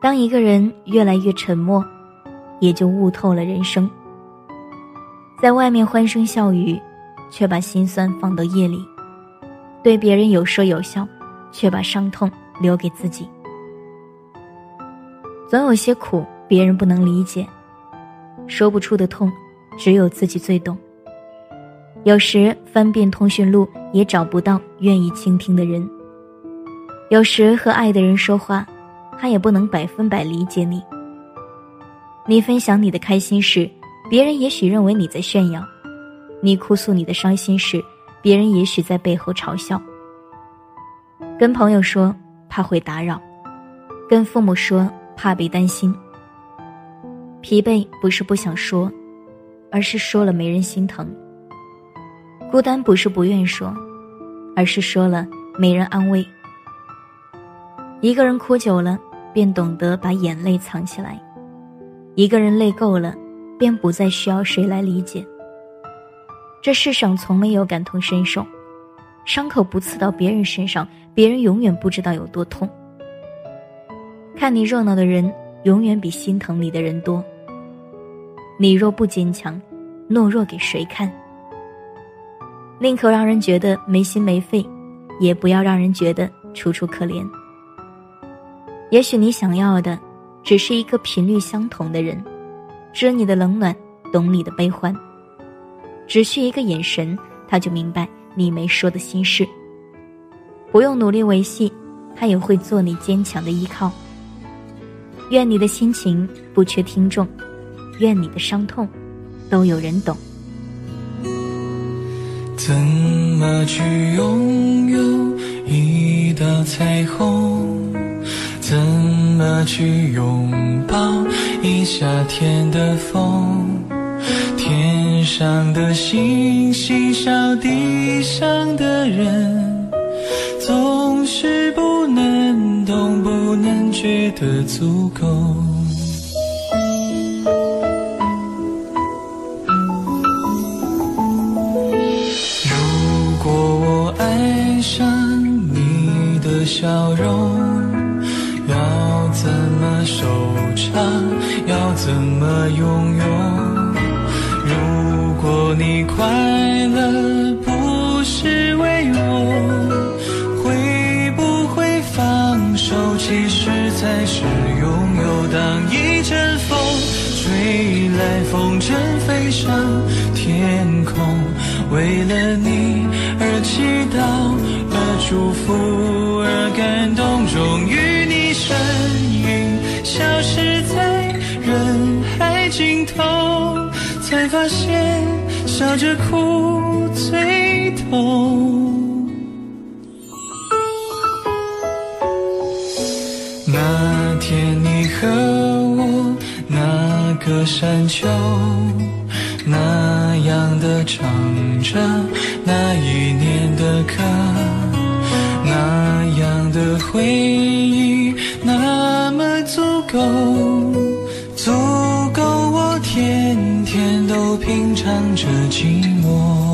当一个人越来越沉默，也就悟透了人生。在外面欢声笑语，却把心酸放到夜里；对别人有说有笑，却把伤痛留给自己。总有些苦别人不能理解，说不出的痛，只有自己最懂。有时翻遍通讯录，也找不到愿意倾听的人。有时和爱的人说话，他也不能百分百理解你。你分享你的开心事，别人也许认为你在炫耀；你哭诉你的伤心事，别人也许在背后嘲笑。跟朋友说，怕会打扰；跟父母说，怕被担心。疲惫不是不想说，而是说了没人心疼；孤单不是不愿说，而是说了没人安慰。一个人哭久了，便懂得把眼泪藏起来；一个人累够了，便不再需要谁来理解。这世上从没有感同身受，伤口不刺到别人身上，别人永远不知道有多痛。看你热闹的人，永远比心疼你的人多。你若不坚强，懦弱给谁看？宁可让人觉得没心没肺，也不要让人觉得楚楚可怜。也许你想要的，只是一个频率相同的人，知你的冷暖，懂你的悲欢。只需一个眼神，他就明白你没说的心事。不用努力维系，他也会做你坚强的依靠。愿你的心情不缺听众，愿你的伤痛都有人懂。怎么去拥有一道彩虹？怎么去拥抱一夏天的风？天上的星星笑地上的人，总是不能懂，不能觉得足够。如果我爱上你的笑容。要怎么拥有？如果你快乐不是为我，会不会放手？其实才是拥有。当一阵风吹来，风筝飞上天空，为了你而祈祷，而祝福，而感动，终于。你身影消失尽头，才发现笑着哭最痛。那天你和我，那个山丘，那样的唱着那一年的歌，那样的回忆，那么足。够品尝着寂寞。